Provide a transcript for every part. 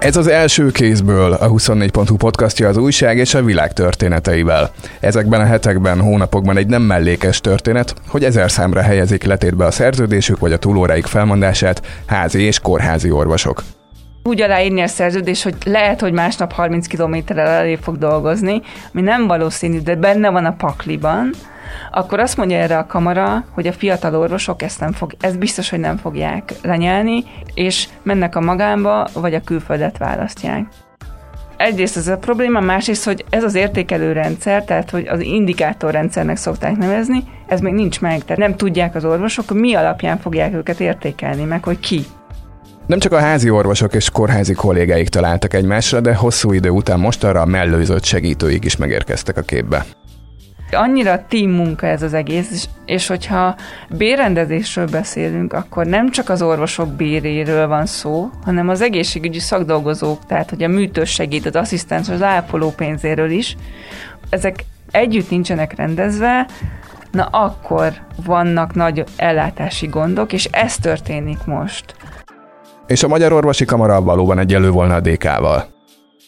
Ez az első kézből a 24.hu podcastja az újság és a világ történeteivel. Ezekben a hetekben, hónapokban egy nem mellékes történet, hogy ezer számra helyezik letétbe a szerződésük vagy a túlóráik felmondását házi és kórházi orvosok úgy aláírni a szerződés, hogy lehet, hogy másnap 30 kilométerrel elé fog dolgozni, ami nem valószínű, de benne van a pakliban, akkor azt mondja erre a kamara, hogy a fiatal orvosok ezt nem fog, ez biztos, hogy nem fogják lenyelni, és mennek a magánba, vagy a külföldet választják egyrészt ez a probléma, másrészt, hogy ez az értékelő rendszer, tehát hogy az indikátorrendszernek szokták nevezni, ez még nincs meg, tehát nem tudják az orvosok, mi alapján fogják őket értékelni, meg hogy ki. Nem csak a házi orvosok és kórházi kollégáik találtak egymásra, de hosszú idő után most arra a mellőzött segítőik is megérkeztek a képbe. Annyira team munka ez az egész, és, és hogyha bérrendezésről beszélünk, akkor nem csak az orvosok béréről van szó, hanem az egészségügyi szakdolgozók, tehát hogy a műtős segít, az asszisztens, az ápoló pénzéről is, ezek együtt nincsenek rendezve, na akkor vannak nagy ellátási gondok, és ez történik most. És a Magyar Orvosi Kamara valóban egyelő volna a DK-val.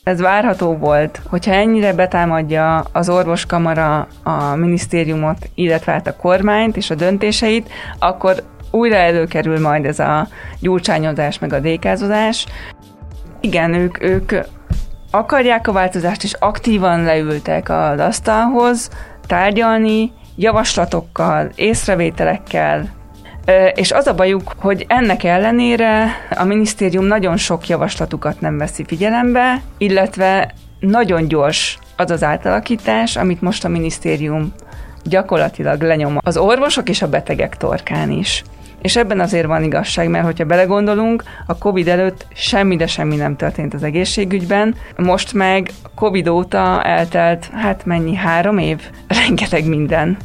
Ez várható volt, hogyha ennyire betámadja az orvoskamara a minisztériumot, illetve hát a kormányt és a döntéseit, akkor újra előkerül majd ez a gyurcsányozás meg a dékázozás. Igen, ők, ők akarják a változást, és aktívan leültek az asztalhoz tárgyalni, javaslatokkal, észrevételekkel, és az a bajuk, hogy ennek ellenére a minisztérium nagyon sok javaslatukat nem veszi figyelembe, illetve nagyon gyors az az átalakítás, amit most a minisztérium gyakorlatilag lenyom az orvosok és a betegek torkán is. És ebben azért van igazság, mert hogyha belegondolunk, a COVID előtt semmi, de semmi nem történt az egészségügyben, most meg COVID óta eltelt, hát mennyi, három év? Rengeteg minden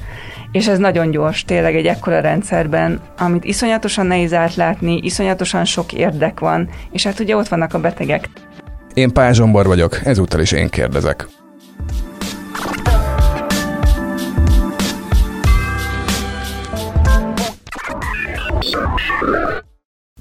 és ez nagyon gyors, tényleg egy ekkora rendszerben, amit iszonyatosan nehéz átlátni, iszonyatosan sok érdek van, és hát ugye ott vannak a betegek. Én Pázsombor vagyok, ezúttal is én kérdezek.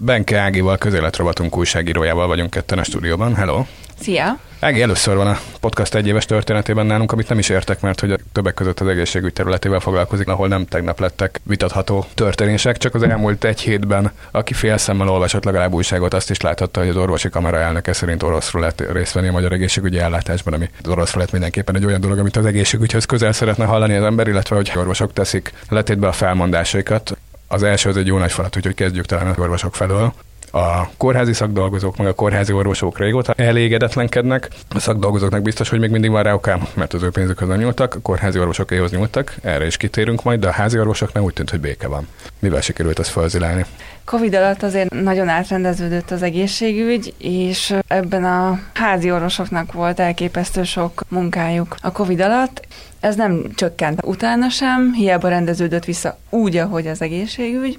Benke Ágival, közéletrovatunk újságírójával vagyunk ketten a stúdióban. Hello! Szia! Ági, először van a podcast egy éves történetében nálunk, amit nem is értek, mert hogy a többek között az egészségügy területével foglalkozik, ahol nem tegnap lettek vitatható történések, csak az elmúlt egy hétben, aki fél szemmel olvasott legalább újságot, azt is láthatta, hogy az orvosi kamera elnöke szerint oroszról lett részt venni a magyar egészségügyi ellátásban, ami az oroszról lett mindenképpen egy olyan dolog, amit az egészségügyhöz közel szeretne hallani az ember, illetve hogy orvosok teszik letétbe a felmondásaikat. Az első az egy jó nagy falat, úgyhogy kezdjük talán az orvosok felől a kórházi szakdolgozók, meg a kórházi orvosok régóta elégedetlenkednek. A szakdolgozóknak biztos, hogy még mindig van rá okám, mert az ő pénzükhöz nem nyúltak, a kórházi orvosokéhoz nyúltak, erre is kitérünk majd, de a házi orvosoknak úgy tűnt, hogy béke van. Mivel sikerült ezt felzilálni? Covid alatt azért nagyon átrendeződött az egészségügy, és ebben a házi orvosoknak volt elképesztő sok munkájuk a Covid alatt. Ez nem csökkent utána sem, hiába rendeződött vissza úgy, ahogy az egészségügy,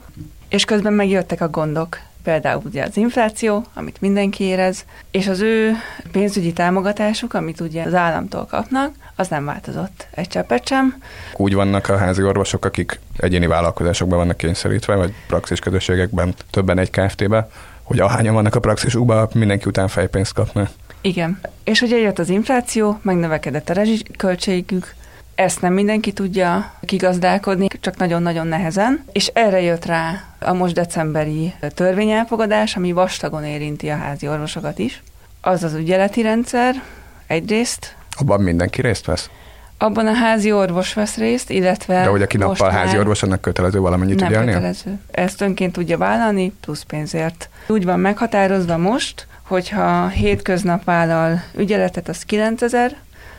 és közben megjöttek a gondok például ugye az infláció, amit mindenki érez, és az ő pénzügyi támogatásuk, amit ugye az államtól kapnak, az nem változott egy cseppet sem. Úgy vannak a házi orvosok, akik egyéni vállalkozásokban vannak kényszerítve, vagy praxis közösségekben, többen egy KFT-be, hogy ahányan vannak a praxisukban, mindenki után fejpénzt kapna. Igen. És ugye jött az infláció, megnövekedett a rezsiköltségük, ezt nem mindenki tudja kigazdálkodni, csak nagyon-nagyon nehezen, és erre jött rá a most decemberi törvényelfogadás, ami vastagon érinti a házi orvosokat is. Az az ügyeleti rendszer egyrészt. Abban mindenki részt vesz? Abban a házi orvos vesz részt, illetve... De hogy aki nappal házi orvos, annak kötelező valamennyit nem ügyelni? kötelező. Ezt önként tudja vállalni, plusz pénzért. Úgy van meghatározva most, hogyha hétköznap vállal ügyeletet, az 9000,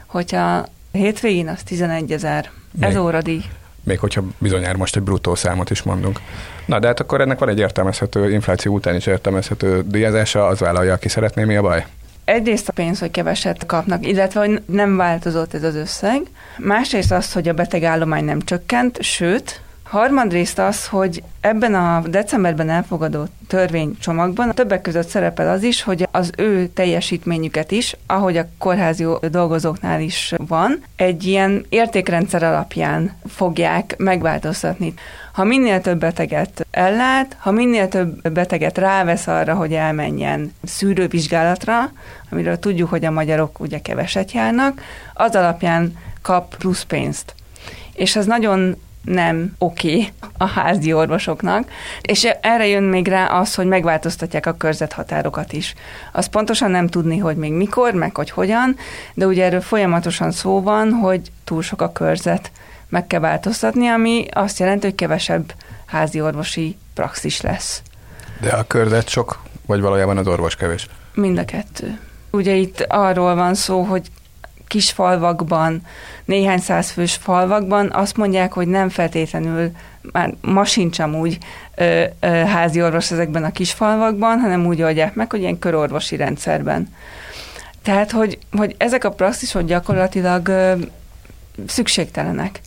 hogyha Hétvégén az 11 ezer. Ez óradíj. Még hogyha bizonyára most egy bruttó számot is mondunk. Na, de hát akkor ennek van egy értelmezhető, infláció után is értelmezhető díjazása, az vállalja, aki szeretné, mi a baj? Egyrészt a pénz, hogy keveset kapnak, illetve hogy nem változott ez az összeg. Másrészt az, hogy a betegállomány nem csökkent, sőt, Harmadrészt az, hogy ebben a decemberben elfogadott törvénycsomagban többek között szerepel az is, hogy az ő teljesítményüket is, ahogy a kórházi dolgozóknál is van, egy ilyen értékrendszer alapján fogják megváltoztatni. Ha minél több beteget ellát, ha minél több beteget rávesz arra, hogy elmenjen szűrővizsgálatra, amiről tudjuk, hogy a magyarok ugye keveset járnak, az alapján kap plusz pénzt. És ez nagyon nem oké okay a házi orvosoknak, és erre jön még rá az, hogy megváltoztatják a körzethatárokat is. Az pontosan nem tudni, hogy még mikor, meg hogy hogyan, de ugye erről folyamatosan szó van, hogy túl sok a körzet, meg kell változtatni, ami azt jelenti, hogy kevesebb házi orvosi praxis lesz. De a körzet sok, vagy valójában az orvos kevés? Mind a kettő. Ugye itt arról van szó, hogy kis falvakban, néhány száz fős falvakban azt mondják, hogy nem feltétlenül, már ma sincs amúgy ö, ö, házi orvos ezekben a kis falvakban, hanem úgy oldják meg, hogy ilyen körorvosi rendszerben. Tehát, hogy, hogy ezek a praxisok gyakorlatilag ö, szükségtelenek.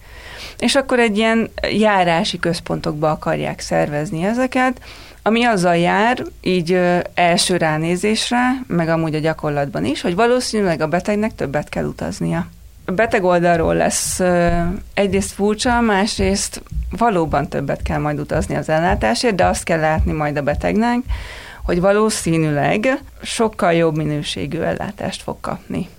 És akkor egy ilyen járási központokba akarják szervezni ezeket, ami azzal jár, így első ránézésre, meg amúgy a gyakorlatban is, hogy valószínűleg a betegnek többet kell utaznia. A beteg oldalról lesz egyrészt furcsa, másrészt valóban többet kell majd utazni az ellátásért, de azt kell látni majd a betegnek, hogy valószínűleg sokkal jobb minőségű ellátást fog kapni.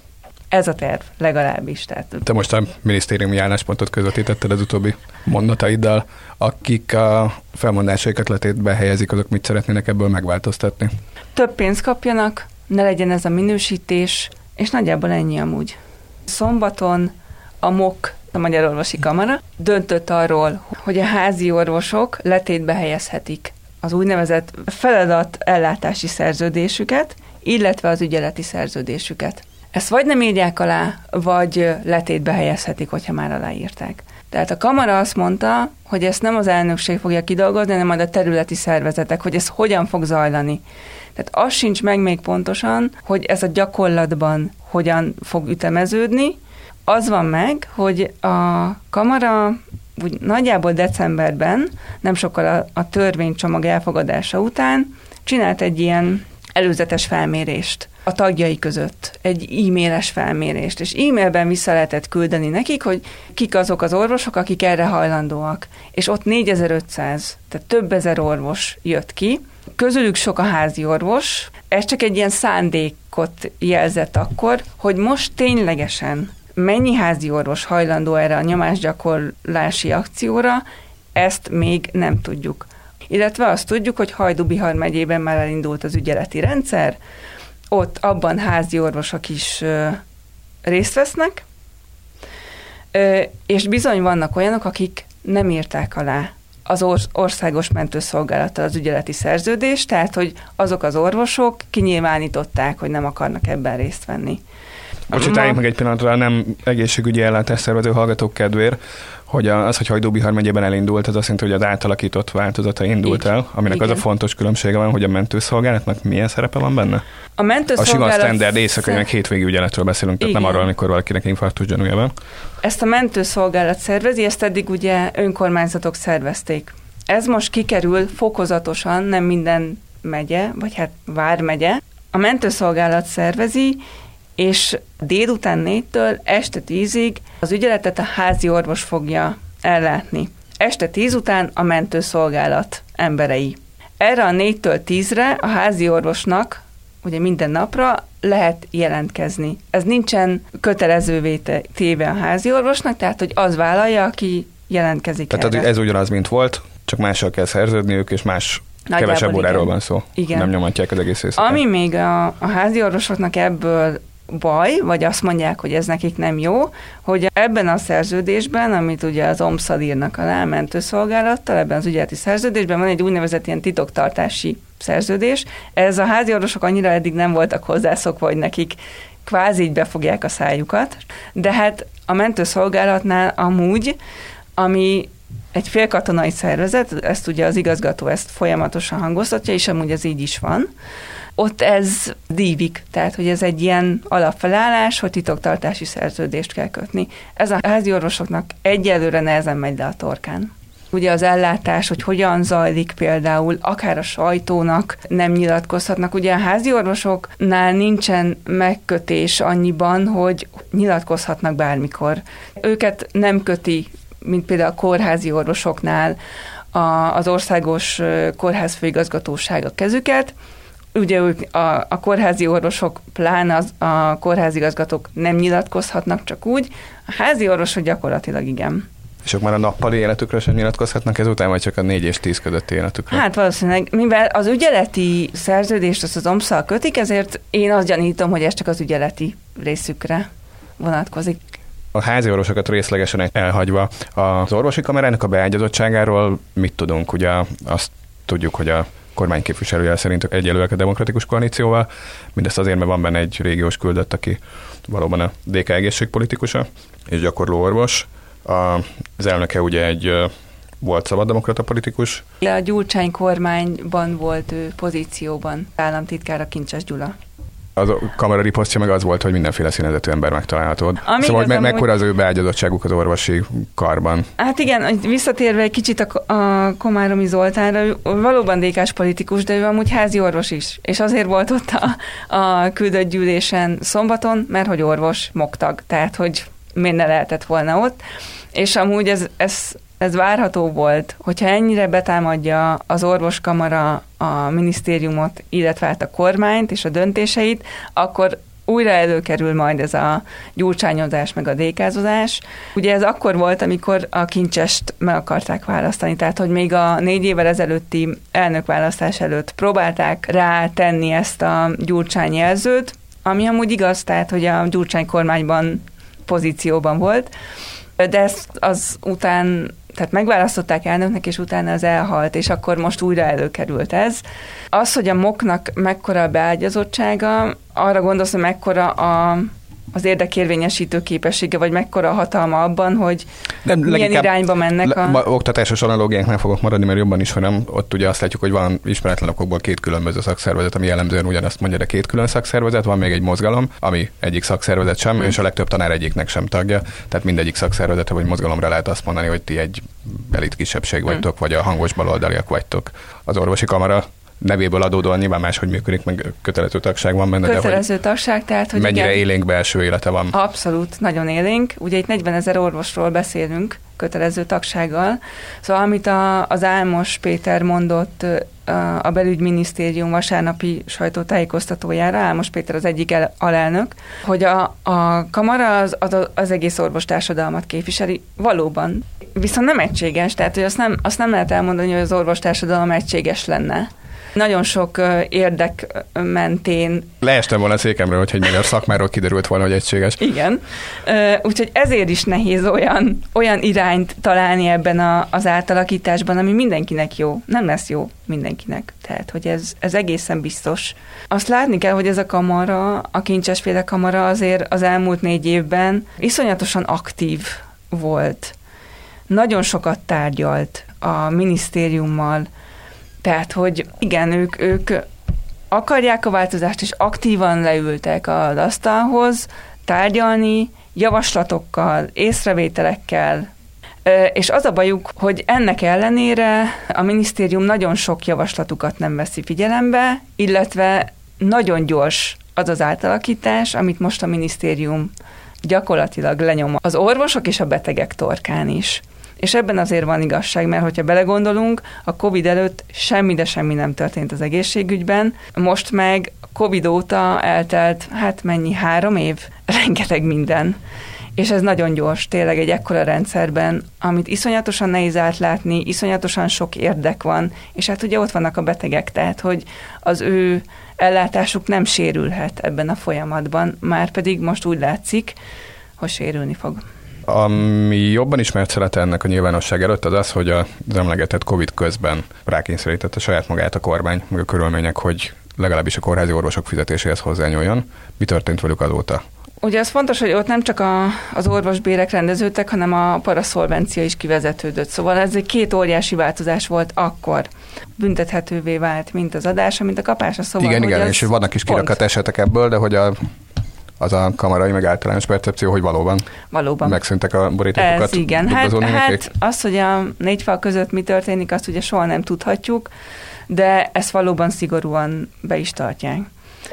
Ez a terv, legalábbis. Tehát. Te most a minisztériumi álláspontot közvetítetted az utóbbi mondataiddal. Akik a felmondásaikat letétbe helyezik, azok mit szeretnének ebből megváltoztatni? Több pénzt kapjanak, ne legyen ez a minősítés, és nagyjából ennyi amúgy. Szombaton a MOK, a Magyar Orvosi Kamara döntött arról, hogy a házi orvosok letétbe helyezhetik az úgynevezett feladat ellátási szerződésüket, illetve az ügyeleti szerződésüket. Ezt vagy nem írják alá, vagy letétbe helyezhetik, hogyha már aláírták. Tehát a kamara azt mondta, hogy ezt nem az elnökség fogja kidolgozni, hanem majd a területi szervezetek, hogy ez hogyan fog zajlani. Tehát az sincs meg még pontosan, hogy ez a gyakorlatban hogyan fog ütemeződni. Az van meg, hogy a kamara úgy nagyjából decemberben, nem sokkal a, a törvénycsomag elfogadása után csinált egy ilyen előzetes felmérést a tagjai között egy e-mailes felmérést, és e-mailben vissza lehetett küldeni nekik, hogy kik azok az orvosok, akik erre hajlandóak. És ott 4500, tehát több ezer orvos jött ki, közülük sok a házi orvos, ez csak egy ilyen szándékot jelzett akkor, hogy most ténylegesen mennyi házi orvos hajlandó erre a nyomásgyakorlási akcióra, ezt még nem tudjuk. Illetve azt tudjuk, hogy Hajdubihar megyében már elindult az ügyeleti rendszer, ott abban házi orvosok is részt vesznek, és bizony vannak olyanok, akik nem írták alá az országos mentőszolgálattal az ügyeleti szerződést, tehát hogy azok az orvosok kinyilvánították, hogy nem akarnak ebben részt venni. Bocsátáljunk meg egy pillanatra, nem egészségügyi ellátásszervező hallgatók kedvéért, hogy az, hogy Hajdúbihar megyében elindult, az azt jelenti, hogy az átalakított változata indult Így. el, aminek Igen. az a fontos különbsége van, hogy a mentőszolgálatnak milyen szerepe van benne? A mentőszolgálat... A sima standard éjszakai, meg hétvégi ügyeletről beszélünk, tehát Igen. nem arról, amikor valakinek infarktus gyanúja. Ezt a mentőszolgálat szervezi, ezt eddig ugye önkormányzatok szervezték. Ez most kikerül fokozatosan, nem minden megye, vagy hát vármegye. A mentőszolgálat szervezi, és délután négytől este tízig az ügyeletet a házi orvos fogja ellátni. Este tíz után a mentőszolgálat emberei. Erre a négytől tízre a házi orvosnak ugye minden napra lehet jelentkezni. Ez nincsen kötelezővé téve a házi orvosnak, tehát hogy az vállalja, aki jelentkezik Tehát erre. ez ugyanaz, mint volt, csak mással kell szerződniük, és más Nagyjából kevesebb óráról van szó. Igen. Nem nyomatják az egész éjszakát. Ami még a, a házi orvosoknak ebből baj, vagy azt mondják, hogy ez nekik nem jó, hogy ebben a szerződésben, amit ugye az OMSZAD írnak alá mentőszolgálattal, ebben az ügyeleti szerződésben van egy úgynevezett ilyen titoktartási szerződés. Ez a házi orvosok annyira eddig nem voltak hozzászokva, hogy nekik kvázi így befogják a szájukat, de hát a mentőszolgálatnál amúgy, ami egy félkatonai szervezet, ezt ugye az igazgató ezt folyamatosan hangoztatja, és amúgy ez így is van, ott ez dívik, tehát hogy ez egy ilyen alapfelállás, hogy titoktartási szerződést kell kötni. Ez a házi orvosoknak egyelőre nehezen megy le a torkán. ugye az ellátás, hogy hogyan zajlik például, akár a sajtónak nem nyilatkozhatnak. Ugye a házi orvosoknál nincsen megkötés annyiban, hogy nyilatkozhatnak bármikor. Őket nem köti, mint például a kórházi orvosoknál a, az országos kórház főigazgatóság a kezüket, ugye ők a, a kórházi orvosok, pláne az, a kórházi igazgatók nem nyilatkozhatnak csak úgy, a házi orvosok gyakorlatilag igen. És ők már a nappali életükről sem nyilatkozhatnak ezután, vagy csak a 4 és 10 közötti életükről? Hát valószínűleg, mivel az ügyeleti szerződést azt az omsz kötik, ezért én azt gyanítom, hogy ez csak az ügyeleti részükre vonatkozik. A házi orvosokat részlegesen elhagyva az orvosi kamerának a beágyazottságáról mit tudunk? Ugye azt tudjuk, hogy a kormány képviselője szerint egyelőek a demokratikus koalícióval. Mindezt azért, mert van benne egy régiós küldött, aki valóban a DK egészségpolitikusa és gyakorló orvos. Az elnöke ugye egy volt szabaddemokrata politikus. A Gyurcsány kormányban volt ő pozícióban, államtitkára Kincses Gyula az a kamera riposztja meg az volt, hogy mindenféle színezetű ember megtalálható. Ami szóval, hogy me- mekkora az ő beágyazottságuk az orvosi karban? Hát igen, visszatérve egy kicsit a, a Komáromi Zoltánra, ő valóban dékás politikus, de ő amúgy házi orvos is. És azért volt ott a, a küldött gyűlésen szombaton, mert hogy orvos, mogtag, tehát hogy miért ne lehetett volna ott. És amúgy ez, ez ez várható volt, hogyha ennyire betámadja az orvoskamara a minisztériumot, illetve hát a kormányt és a döntéseit, akkor újra előkerül majd ez a gyurcsányozás, meg a dékázozás. Ugye ez akkor volt, amikor a kincsest meg akarták választani, tehát hogy még a négy évvel ezelőtti elnökválasztás előtt próbálták rá tenni ezt a gyurcsány jelzőt, ami amúgy igaz, tehát hogy a gyurcsány kormányban pozícióban volt, de ez az után tehát megválasztották elnöknek, és utána az elhalt, és akkor most újra előkerült ez. Az, hogy a moknak mekkora a beágyazottsága, arra gondolsz, hogy mekkora a az érdekérvényesítő képessége, vagy mekkora a hatalma abban, hogy De milyen irányba mennek a... Le, oktatásos analógiánk nem fogok maradni, mert jobban ismerem. Ott ugye azt látjuk, hogy van ismeretlen okokból két különböző szakszervezet, ami jellemzően ugyanazt mondja, de két külön szakszervezet, van még egy mozgalom, ami egyik szakszervezet sem, hmm. és a legtöbb tanár egyiknek sem tagja. Tehát mindegyik szakszervezetre vagy mozgalomra lehet azt mondani, hogy ti egy elit kisebbség vagytok, hmm. vagy a hangos baloldaliak vagytok. Az orvosi kamara nevéből adódóan nyilván máshogy működik, meg kötelező tagság van benne. Kötelező de, tagság, tehát hogy mennyire igen, élénk belső élete van. Abszolút, nagyon élénk. Ugye itt 40 ezer orvosról beszélünk, kötelező tagsággal. Szóval amit a, az Álmos Péter mondott a belügyminisztérium vasárnapi sajtótájékoztatójára, Álmos Péter az egyik el, alelnök, hogy a, a kamara az, az, az egész orvostársadalmat képviseli. Valóban. Viszont nem egységes, tehát hogy azt nem, azt nem lehet elmondani, hogy az orvostársadalom egységes lenne nagyon sok érdek mentén. Leestem volna a székemről, hogy egy magyar szakmáról kiderült volna, hogy egységes. Igen. Úgyhogy ezért is nehéz olyan, olyan irányt találni ebben a, az átalakításban, ami mindenkinek jó. Nem lesz jó mindenkinek. Tehát, hogy ez, ez egészen biztos. Azt látni kell, hogy ez a kamara, a kincsesféle kamara azért az elmúlt négy évben iszonyatosan aktív volt. Nagyon sokat tárgyalt a minisztériummal, tehát, hogy igen, ők, ők akarják a változást, és aktívan leültek az asztalhoz tárgyalni, javaslatokkal, észrevételekkel, és az a bajuk, hogy ennek ellenére a minisztérium nagyon sok javaslatukat nem veszi figyelembe, illetve nagyon gyors az az átalakítás, amit most a minisztérium gyakorlatilag lenyom az orvosok és a betegek torkán is. És ebben azért van igazság, mert hogyha belegondolunk, a COVID előtt semmi, de semmi nem történt az egészségügyben. Most meg COVID óta eltelt, hát mennyi, három év? Rengeteg minden. És ez nagyon gyors, tényleg egy ekkora rendszerben, amit iszonyatosan nehéz átlátni, iszonyatosan sok érdek van, és hát ugye ott vannak a betegek, tehát hogy az ő ellátásuk nem sérülhet ebben a folyamatban, már pedig most úgy látszik, hogy sérülni fog. Ami jobban ismert szelete ennek a nyilvánosság előtt az az, hogy az emlegetett COVID közben rákényszerítette saját magát a kormány, meg a körülmények, hogy legalábbis a kórházi orvosok fizetéséhez hozzányúljon. Mi történt velük azóta? Ugye az fontos, hogy ott nem csak a, az orvosbérek rendeződtek, hanem a paraszolvencia is kivezetődött. Szóval ez egy két óriási változás volt akkor. Büntethetővé vált, mint az adása, mint a kapása. Szóval, igen, igen, és vannak is kirakat esetek ebből, de hogy a az a kamarai meg általános percepció, hogy valóban, valóban. megszűntek a borítékokat. Ez igen. Hát, hát az, hogy a négy fal között mi történik, azt ugye soha nem tudhatjuk, de ezt valóban szigorúan be is tartják.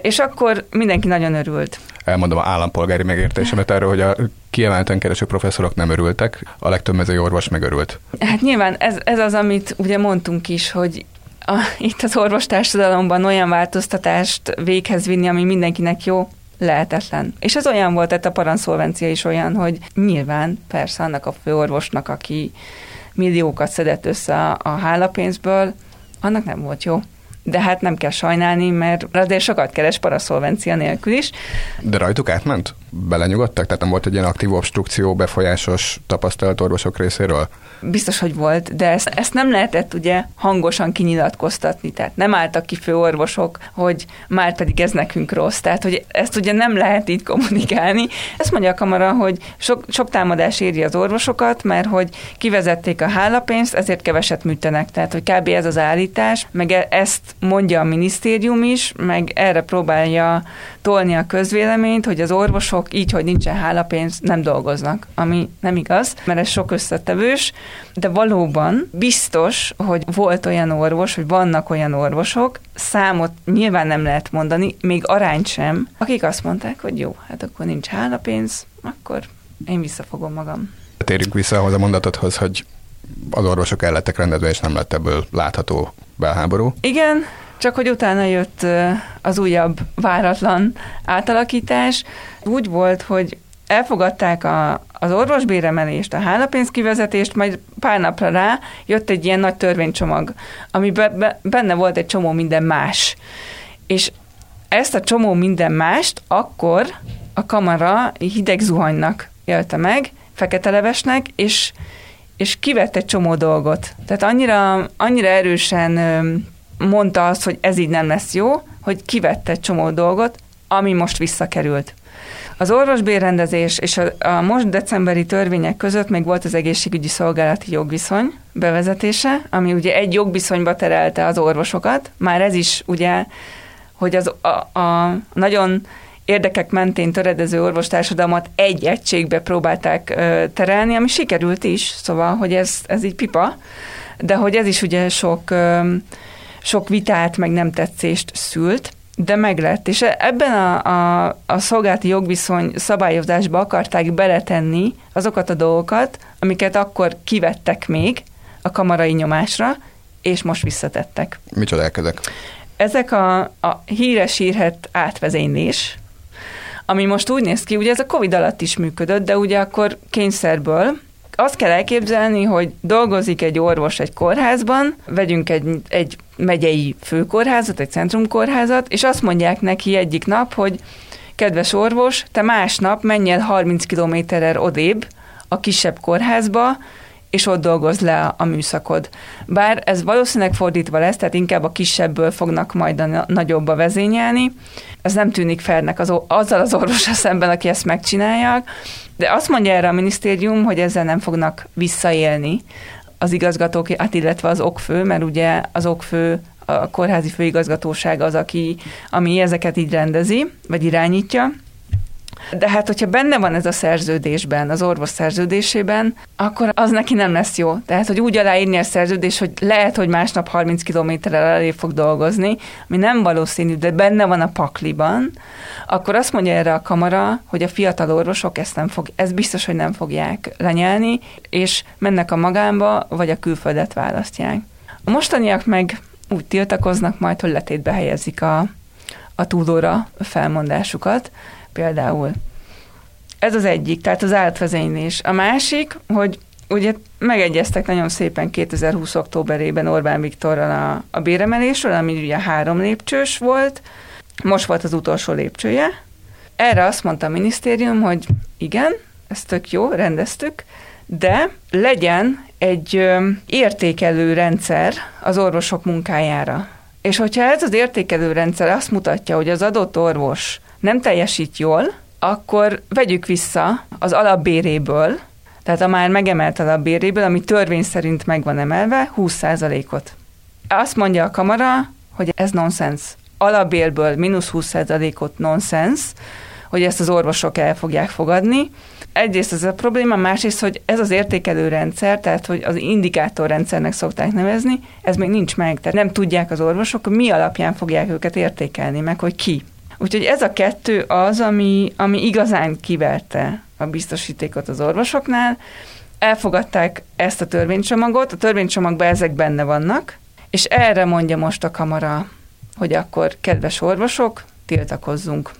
És akkor mindenki nagyon örült. Elmondom a állampolgári megértésemet erről, hogy a kiemelten kereső professzorok nem örültek, a legtöbb mezői orvos megörült. Hát nyilván ez, ez az, amit ugye mondtunk is, hogy a, itt az orvostársadalomban olyan változtatást véghez vinni, ami mindenkinek jó, lehetetlen. És ez olyan volt, tehát a paranszolvencia is olyan, hogy nyilván persze annak a főorvosnak, aki milliókat szedett össze a, hálapénzből, annak nem volt jó de hát nem kell sajnálni, mert azért sokat keres paraszolvencia nélkül is. De rajtuk átment? Belenyugodtak? Tehát nem volt egy ilyen aktív obstrukció befolyásos tapasztalat orvosok részéről? Biztos, hogy volt, de ezt, ezt nem lehetett ugye hangosan kinyilatkoztatni, tehát nem álltak ki főorvosok, hogy már pedig ez nekünk rossz, tehát hogy ezt ugye nem lehet így kommunikálni. Ezt mondja a kamara, hogy sok, sok támadás éri az orvosokat, mert hogy kivezették a hálapénzt, ezért keveset műtenek, tehát hogy kb. ez az állítás, meg e- ezt mondja a minisztérium is, meg erre próbálja tolni a közvéleményt, hogy az orvosok így, hogy nincsen hálapénz, nem dolgoznak, ami nem igaz, mert ez sok összetevős, de valóban biztos, hogy volt olyan orvos, hogy vannak olyan orvosok, számot nyilván nem lehet mondani, még arányt sem, akik azt mondták, hogy jó, hát akkor nincs hálapénz, akkor én visszafogom magam. Térjünk vissza ahhoz a mondatodhoz, hogy az orvosok el lettek rendezve, és nem lett ebből látható belháború. Igen, csak hogy utána jött az újabb váratlan átalakítás. Úgy volt, hogy elfogadták a, az orvosbéremelést, a hálapénz kivezetést, majd pár napra rá jött egy ilyen nagy törvénycsomag, ami be, be, benne volt egy csomó minden más. És ezt a csomó minden mást akkor a kamara hideg zuhanynak élte meg, fekete levesnek, és, és kivett egy csomó dolgot. Tehát annyira, annyira erősen mondta azt, hogy ez így nem lesz jó, hogy kivette egy csomó dolgot, ami most visszakerült. Az orvosbérrendezés és a, a most decemberi törvények között még volt az egészségügyi szolgálati jogviszony bevezetése, ami ugye egy jogviszonyba terelte az orvosokat. Már ez is ugye, hogy az a, a nagyon érdekek mentén töredező orvostársadalmat egy egységbe próbálták terelni, ami sikerült is, szóval, hogy ez, ez így pipa, de hogy ez is ugye sok sok vitát, meg nem tetszést szült, de meglett. És ebben a, a, a szolgálati jogviszony szabályozásba akarták beletenni azokat a dolgokat, amiket akkor kivettek még a kamarai nyomásra, és most visszatettek. Micsoda ezek? Ezek a, a híres hírhet átvezénylés, ami most úgy néz ki, ugye ez a Covid alatt is működött, de ugye akkor kényszerből, azt kell elképzelni, hogy dolgozik egy orvos egy kórházban, vegyünk egy, egy megyei főkórházat, egy centrumkórházat, és azt mondják neki egyik nap, hogy kedves orvos, te másnap menj el 30 kilométerrel odébb a kisebb kórházba, és ott dolgoz le a műszakod. Bár ez valószínűleg fordítva lesz, tehát inkább a kisebbből fognak majd a nagyobbba vezényelni. Ez nem tűnik felnek az, azzal az orvosra szemben, aki ezt megcsinálja, de azt mondja erre a minisztérium, hogy ezzel nem fognak visszaélni az igazgatók, hát illetve az okfő, mert ugye az okfő a kórházi főigazgatóság az, aki, ami ezeket így rendezi, vagy irányítja. De hát, hogyha benne van ez a szerződésben, az orvos szerződésében, akkor az neki nem lesz jó. Tehát, hogy úgy aláírni a szerződés, hogy lehet, hogy másnap 30 kilométerrel elé fog dolgozni, ami nem valószínű, de benne van a pakliban, akkor azt mondja erre a kamara, hogy a fiatal orvosok ezt nem fog, ez biztos, hogy nem fogják lenyelni, és mennek a magánba, vagy a külföldet választják. A mostaniak meg úgy tiltakoznak majd, hogy letétbe helyezik a, a túlóra felmondásukat, például. Ez az egyik, tehát az átvezénylés. A másik, hogy ugye megegyeztek nagyon szépen 2020. októberében Orbán Viktorral a, a béremelésről, ami ugye három lépcsős volt, most volt az utolsó lépcsője. Erre azt mondta a minisztérium, hogy igen, ez tök jó, rendeztük, de legyen egy értékelő rendszer az orvosok munkájára. És hogyha ez az értékelő rendszer azt mutatja, hogy az adott orvos nem teljesít jól, akkor vegyük vissza az alapbéréből, tehát a már megemelt alapbéréből, ami törvény szerint meg van emelve, 20%-ot. Azt mondja a kamara, hogy ez nonsens. Alapbérből mínusz 20%-ot nonsens, hogy ezt az orvosok el fogják fogadni. Egyrészt ez a probléma, másrészt, hogy ez az értékelő rendszer, tehát hogy az indikátorrendszernek szokták nevezni, ez még nincs meg, tehát nem tudják az orvosok, mi alapján fogják őket értékelni, meg hogy ki. Úgyhogy ez a kettő az, ami, ami igazán kiverte a biztosítékot az orvosoknál. Elfogadták ezt a törvénycsomagot, a törvénycsomagban ezek benne vannak, és erre mondja most a kamara, hogy akkor kedves orvosok, tiltakozzunk.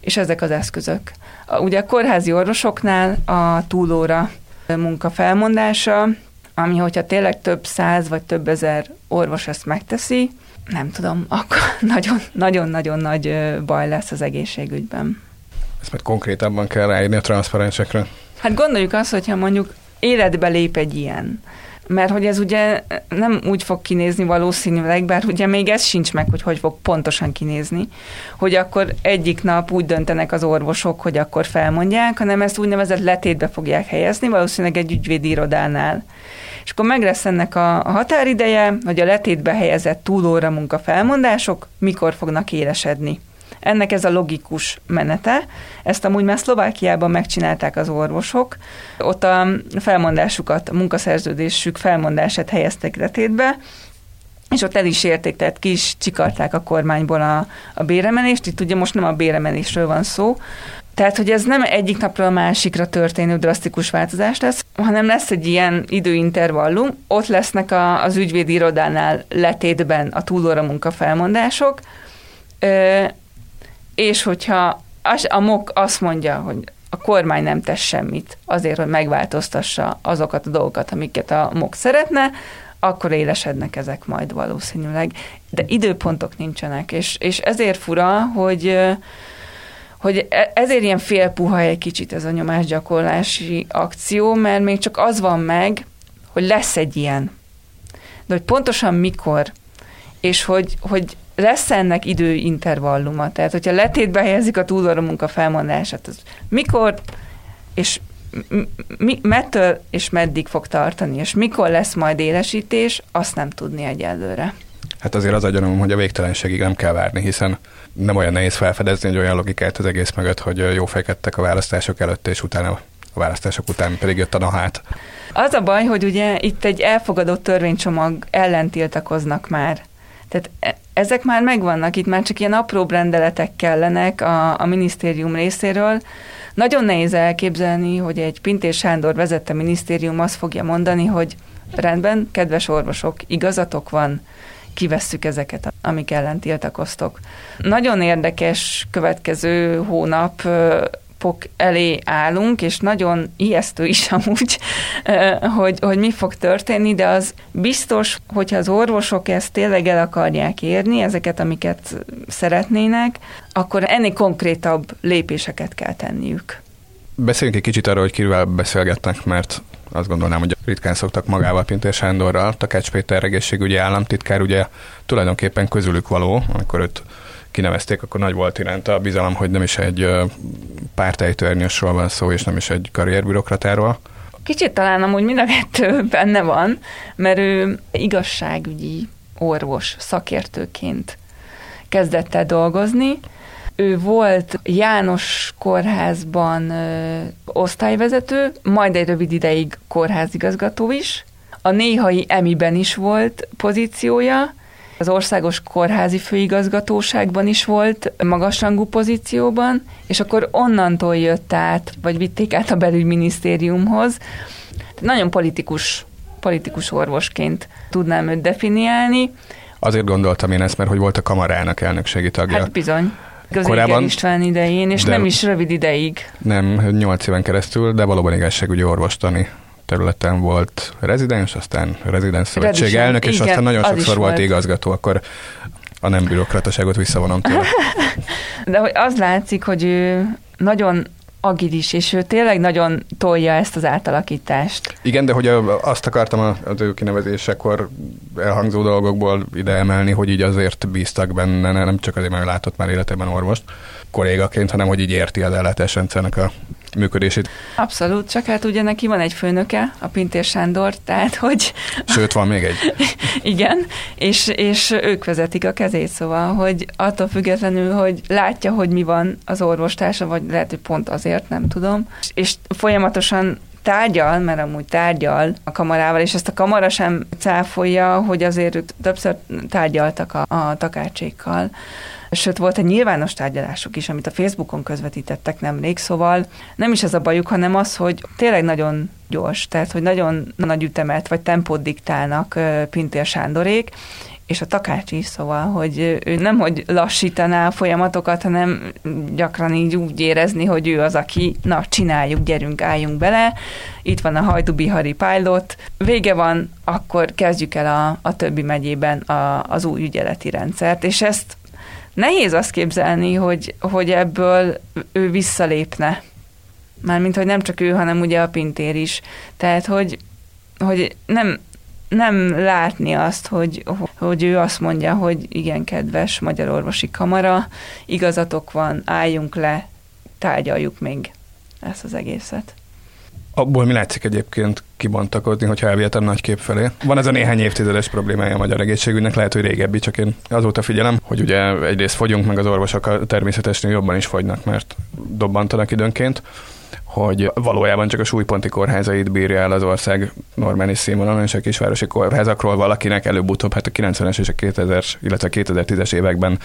És ezek az eszközök. Ugye a kórházi orvosoknál a túlóra munka felmondása, ami hogyha tényleg több száz vagy több ezer orvos ezt megteszi, nem tudom, akkor nagyon-nagyon nagy baj lesz az egészségügyben. Ezt majd konkrétabban kell ráírni a transzparensekre. Hát gondoljuk azt, hogyha mondjuk életbe lép egy ilyen, mert hogy ez ugye nem úgy fog kinézni valószínűleg, bár ugye még ez sincs meg, hogy hogy fog pontosan kinézni, hogy akkor egyik nap úgy döntenek az orvosok, hogy akkor felmondják, hanem ezt úgynevezett letétbe fogják helyezni, valószínűleg egy ügyvédi irodánál. És akkor meg lesz ennek a, a határideje, hogy a letétbe helyezett túlóra munka felmondások mikor fognak élesedni. Ennek ez a logikus menete. Ezt amúgy már Szlovákiában megcsinálták az orvosok. Ott a felmondásukat, a munkaszerződésük felmondását helyeztek letétbe, és ott el is érték, tehát ki is csikarták a kormányból a, a béremelést. Itt ugye most nem a béremelésről van szó, tehát, hogy ez nem egyik napról a másikra történő drasztikus változás lesz, hanem lesz egy ilyen időintervallum, ott lesznek a, az ügyvédi irodánál letétben a túlóra munkafelmondások, és hogyha a MOK azt mondja, hogy a kormány nem tesz semmit azért, hogy megváltoztassa azokat a dolgokat, amiket a MOK szeretne, akkor élesednek ezek majd valószínűleg. De időpontok nincsenek, és, és ezért fura, hogy hogy e, ezért ilyen félpuha egy kicsit ez a nyomásgyakorlási akció, mert még csak az van meg, hogy lesz egy ilyen. De hogy pontosan mikor, és hogy, hogy lesz ennek időintervalluma. Tehát, hogyha letétbe helyezik a túlorra munka felmondását, az mikor, és mi, mettől és meddig fog tartani, és mikor lesz majd élesítés, azt nem tudni egyelőre. Hát azért az a gyanúm, hogy a végtelenségig nem kell várni, hiszen nem olyan nehéz felfedezni egy olyan logikát az egész mögött, hogy jó fejkedtek a választások előtt, és utána a választások után pedig jött a nahát. Az a baj, hogy ugye itt egy elfogadott törvénycsomag ellen tiltakoznak már. Tehát e, ezek már megvannak, itt már csak ilyen apró rendeletek kellenek a, a minisztérium részéről. Nagyon nehéz elképzelni, hogy egy Pintér Sándor vezette minisztérium azt fogja mondani, hogy rendben, kedves orvosok, igazatok van, kivesszük ezeket, amik ellen tiltakoztok. Nagyon érdekes következő hónap elé állunk, és nagyon ijesztő is amúgy, hogy, hogy mi fog történni, de az biztos, hogyha az orvosok ezt tényleg el akarják érni, ezeket, amiket szeretnének, akkor ennél konkrétabb lépéseket kell tenniük. Beszéljünk egy kicsit arról, hogy kivel beszélgetnek, mert azt gondolnám, hogy ritkán szoktak magával Pintér Sándorral. Takács Péter egészségügyi államtitkár ugye tulajdonképpen közülük való, amikor őt kinevezték, akkor nagy volt iránta a bizalom, hogy nem is egy pártejtőernyősről van szó, és nem is egy karrierbürokratáról. Kicsit talán amúgy mind a kettő benne van, mert ő igazságügyi orvos szakértőként kezdett el dolgozni, ő volt János kórházban ö, osztályvezető, majd egy rövid ideig kórházigazgató is. A néhai emiben is volt pozíciója, az országos kórházi főigazgatóságban is volt magasrangú pozícióban, és akkor onnantól jött át, vagy vitték át a belügyminisztériumhoz. Nagyon politikus, politikus orvosként tudnám őt definiálni. Azért gondoltam én ezt, mert hogy volt a kamarának elnökségi tagja. Hát bizony. Korábban István idején, és nem is rövid ideig. Nem, 8 éven keresztül, de valóban igazságügyi orvostani területen volt rezidens, aztán rezidens szövetség elnök, és igen, aztán nagyon sokszor volt, volt igazgató, akkor a nem bürokrataságot visszavonom tőle. De hogy az látszik, hogy ő nagyon agilis, és ő tényleg nagyon tolja ezt az átalakítást. Igen, de hogy azt akartam az ő kinevezésekor elhangzó dolgokból ide emelni, hogy így azért bíztak benne, nem csak azért, mert látott már életében orvost kollégaként, hanem hogy így érti az ellátásrendszernek a működését. Abszolút, csak hát ugye neki van egy főnöke, a Pintér Sándor, tehát hogy... Sőt, van még egy. Igen, és, és ők vezetik a kezét, szóval, hogy attól függetlenül, hogy látja, hogy mi van az orvostársa, vagy lehet, hogy pont azért, nem tudom, és folyamatosan tárgyal, mert amúgy tárgyal a kamarával, és ezt a kamara sem cáfolja, hogy azért többször tárgyaltak a, a takácsékkal. Sőt, volt egy nyilvános tárgyalásuk is, amit a Facebookon közvetítettek nemrég, szóval nem is ez a bajuk, hanem az, hogy tényleg nagyon gyors, tehát hogy nagyon nagy ütemet vagy tempót diktálnak Pintér Sándorék, és a takács is, szóval, hogy ő nem, hogy lassítaná a folyamatokat, hanem gyakran így úgy érezni, hogy ő az, aki, na, csináljuk, gyerünk, álljunk bele, itt van a Hajdubihari pilot, vége van, akkor kezdjük el a, a többi megyében a, az új ügyeleti rendszert, és ezt nehéz azt képzelni, hogy, hogy ebből ő visszalépne. Mármint, hogy nem csak ő, hanem ugye a Pintér is. Tehát, hogy, hogy nem, nem látni azt, hogy, hogy ő azt mondja, hogy igen, kedves Magyar Orvosi Kamara, igazatok van, álljunk le, tárgyaljuk még ezt az egészet. Abból mi látszik egyébként kibontakozni, hogyha elvihetem nagy kép felé. Van ez a néhány évtizedes problémája a magyar egészségügynek, lehet, hogy régebbi, csak én azóta figyelem, hogy ugye egyrészt fogyunk, meg az orvosok a természetesnél jobban is fogynak, mert dobbantanak időnként hogy valójában csak a súlyponti kórházait bírja el az ország normális színvonalon, és a kisvárosi kórházakról valakinek előbb-utóbb, hát a 90-es és a 2000 illetve a 2010-es években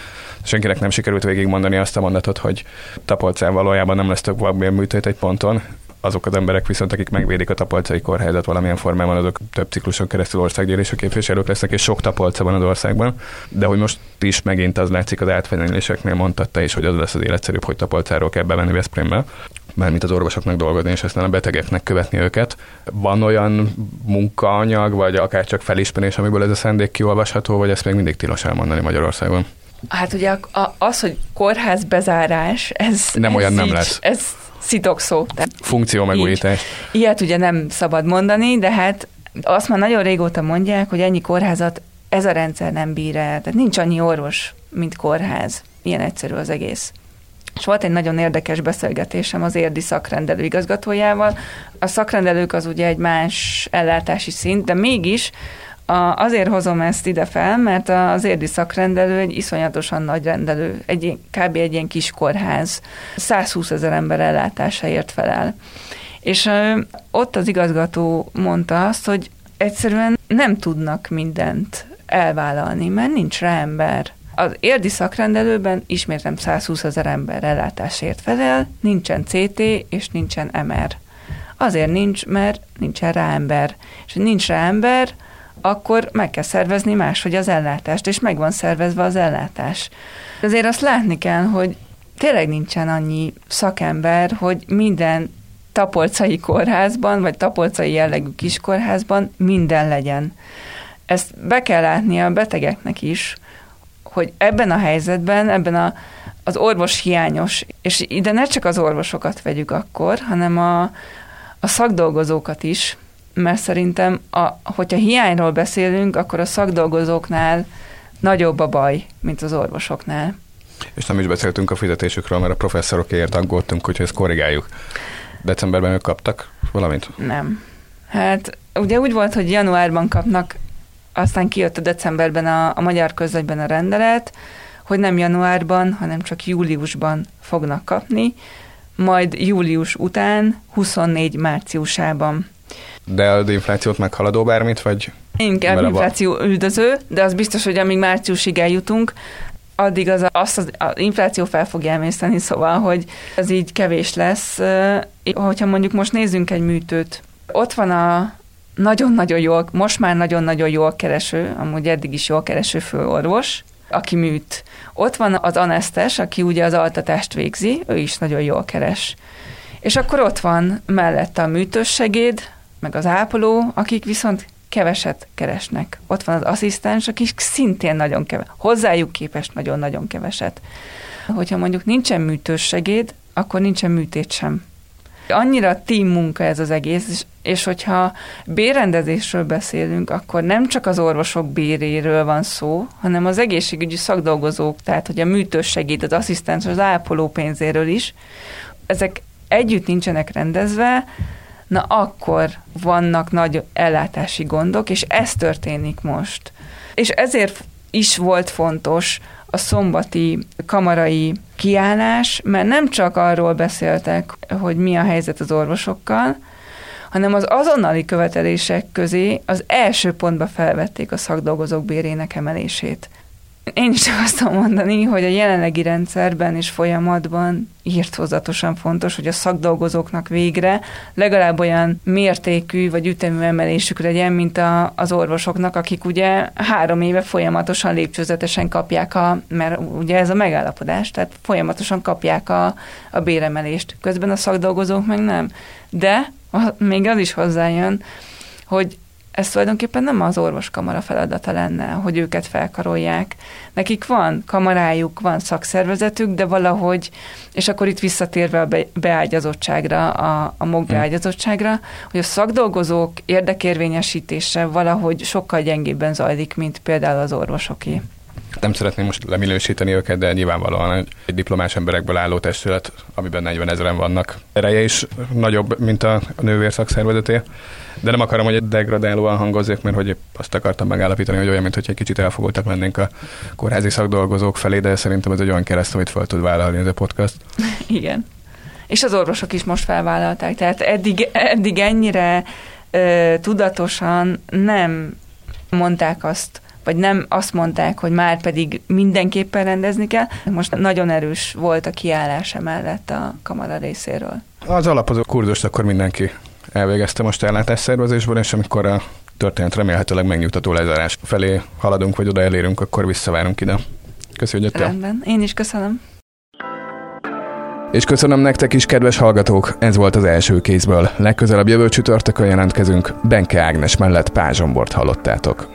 senkinek nem sikerült végigmondani azt a mondatot, hogy tapolcán valójában nem lesz több vakbélműtét egy ponton, azok az emberek viszont, akik megvédik a tapolcai kórházat valamilyen formában, azok több cikluson keresztül országgyűlési képviselők lesznek, és sok tapolca van az országban. De hogy most is megint az látszik az átfenyüléseknél mondtatta is, hogy az lesz az életszerűbb, hogy tapolcáról kell bevenni Veszprémbe mármint az orvosoknak dolgozni, és aztán a betegeknek követni őket. Van olyan munkaanyag, vagy akár csak felismerés, amiből ez a szendék kiolvasható, vagy ezt még mindig tilos elmondani Magyarországon? Hát ugye az, hogy kórház bezárás, ez... Nem ez olyan így, nem lesz. Ez szitokszó. Funkció megújítás. Így. Ilyet ugye nem szabad mondani, de hát azt már nagyon régóta mondják, hogy ennyi kórházat ez a rendszer nem bír el. Tehát nincs annyi orvos, mint kórház. Ilyen egyszerű az egész. És volt egy nagyon érdekes beszélgetésem az érdi szakrendelő igazgatójával. A szakrendelők az ugye egy más ellátási szint, de mégis a, azért hozom ezt ide fel, mert az érdi szakrendelő egy iszonyatosan nagy rendelő, egy, kb. egy ilyen kis kórház. 120 ezer ember ellátásáért felel. És ö, ott az igazgató mondta azt, hogy egyszerűen nem tudnak mindent elvállalni, mert nincs rá ember. Az érdi szakrendelőben ismétlem 120 ezer ember ellátásért felel, nincsen CT és nincsen MR. Azért nincs, mert nincsen rá ember. És nincs rá ember, akkor meg kell szervezni máshogy az ellátást, és meg van szervezve az ellátás. Azért azt látni kell, hogy tényleg nincsen annyi szakember, hogy minden tapolcai kórházban, vagy tapolcai jellegű kiskórházban minden legyen. Ezt be kell látni a betegeknek is, hogy ebben a helyzetben, ebben a, az orvos hiányos, és ide ne csak az orvosokat vegyük akkor, hanem a, a szakdolgozókat is, mert szerintem, a, hogyha hiányról beszélünk, akkor a szakdolgozóknál nagyobb a baj, mint az orvosoknál. És nem is beszéltünk a fizetésükről, mert a professzorokért aggódtunk, hogy ezt korrigáljuk. Decemberben ők kaptak valamit? Nem. Hát ugye úgy volt, hogy januárban kapnak aztán kijött a decemberben a, a magyar közlegyben a rendelet, hogy nem januárban, hanem csak júliusban fognak kapni, majd július után 24 márciusában. De az inflációt meghaladó bármit, vagy? Inkább infláció üldöző, de az biztos, hogy amíg márciusig eljutunk, addig az, azt az, az infláció fel fogja emészteni, szóval, hogy ez így kevés lesz. Hogyha mondjuk most nézzünk egy műtőt, ott van a, nagyon-nagyon jól, most már nagyon-nagyon jól kereső, amúgy eddig is jól kereső főorvos, aki műt. Ott van az anesztes, aki ugye az altatást végzi, ő is nagyon jól keres. És akkor ott van mellette a műtőssegéd, meg az ápoló, akik viszont keveset keresnek. Ott van az asszisztens, akik szintén nagyon keveset, hozzájuk képest nagyon-nagyon keveset. Hogyha mondjuk nincsen műtőssegéd, akkor nincsen műtét sem. Annyira team munka ez az egész, és, és hogyha bérrendezésről beszélünk, akkor nem csak az orvosok béréről van szó, hanem az egészségügyi szakdolgozók, tehát hogy a műtős az asszisztens, az ápoló pénzéről is. Ezek együtt nincsenek rendezve, na akkor vannak nagy ellátási gondok, és ez történik most. És ezért is volt fontos a szombati kamarai kiállás, mert nem csak arról beszéltek, hogy mi a helyzet az orvosokkal, hanem az azonnali követelések közé az első pontba felvették a szakdolgozók bérének emelését. Én is csak azt tudom mondani, hogy a jelenlegi rendszerben és folyamatban írtózatosan fontos, hogy a szakdolgozóknak végre legalább olyan mértékű vagy ütemű emelésük legyen, mint a, az orvosoknak, akik ugye három éve folyamatosan lépcsőzetesen kapják a, mert ugye ez a megállapodás, tehát folyamatosan kapják a, a béremelést. Közben a szakdolgozók meg nem. De még az is hozzájön, hogy ez tulajdonképpen nem az orvoskamara feladata lenne, hogy őket felkarolják. Nekik van kamarájuk, van szakszervezetük, de valahogy, és akkor itt visszatérve a beágyazottságra, a, a MOG hm. beágyazottságra, hogy a szakdolgozók érdekérvényesítése valahogy sokkal gyengébben zajlik, mint például az orvosoké nem szeretném most leminősíteni őket, de nyilvánvalóan egy diplomás emberekből álló testület, amiben 40 ezeren vannak. Ereje is nagyobb, mint a nővér szakszervezeté, de nem akarom, hogy degradálóan hangozzék, mert hogy azt akartam megállapítani, hogy olyan, mint hogy egy kicsit elfogultak lennénk a kórházi szakdolgozók felé, de szerintem ez egy olyan kereszt, amit fel tud vállalni ez a podcast. Igen. És az orvosok is most felvállalták, tehát eddig, eddig ennyire ö, tudatosan nem mondták azt, vagy nem azt mondták, hogy már pedig mindenképpen rendezni kell. Most nagyon erős volt a kiállás mellett a kamara részéről. Az alapozó kurdust akkor mindenki elvégezte most ellátásszervezésben, és amikor a történet remélhetőleg megnyugtató lezárás felé haladunk, vagy oda elérünk, akkor visszavárunk ide. Köszönjük, hogy Rendben, én is köszönöm. És köszönöm nektek is, kedves hallgatók, ez volt az első kézből. Legközelebb jövő csütörtökön jelentkezünk, Benke Ágnes mellett Pázsombort hallottátok.